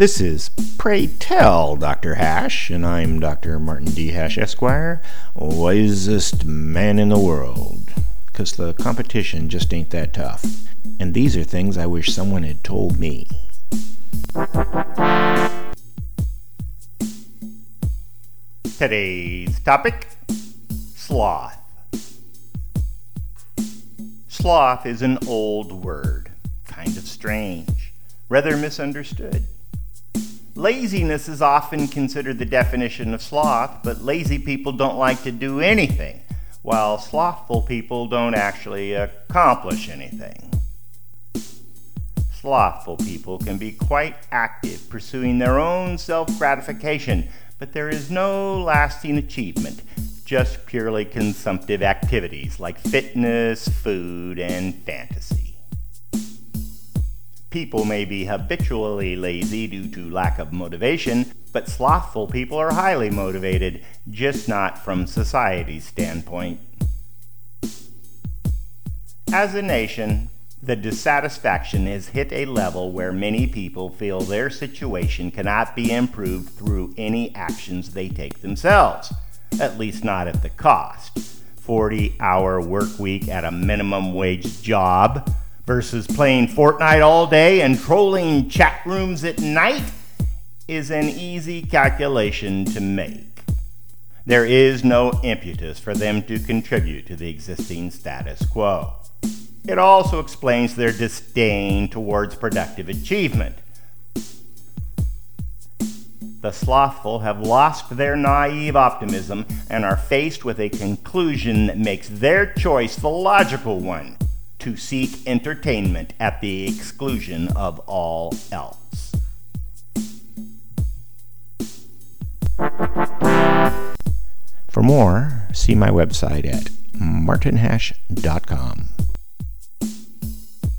This is Pray Tell Dr. Hash, and I'm Dr. Martin D. Hash, Esquire, wisest man in the world. Because the competition just ain't that tough. And these are things I wish someone had told me. Today's topic sloth. Sloth is an old word, kind of strange, rather misunderstood. Laziness is often considered the definition of sloth, but lazy people don't like to do anything, while slothful people don't actually accomplish anything. Slothful people can be quite active, pursuing their own self gratification, but there is no lasting achievement, just purely consumptive activities like fitness, food, and fantasy. People may be habitually lazy due to lack of motivation, but slothful people are highly motivated, just not from society's standpoint. As a nation, the dissatisfaction has hit a level where many people feel their situation cannot be improved through any actions they take themselves, at least not at the cost. 40 hour work week at a minimum wage job versus playing Fortnite all day and trolling chat rooms at night is an easy calculation to make. There is no impetus for them to contribute to the existing status quo. It also explains their disdain towards productive achievement. The slothful have lost their naive optimism and are faced with a conclusion that makes their choice the logical one to seek entertainment at the exclusion of all else. For more, see my website at martinhash.com.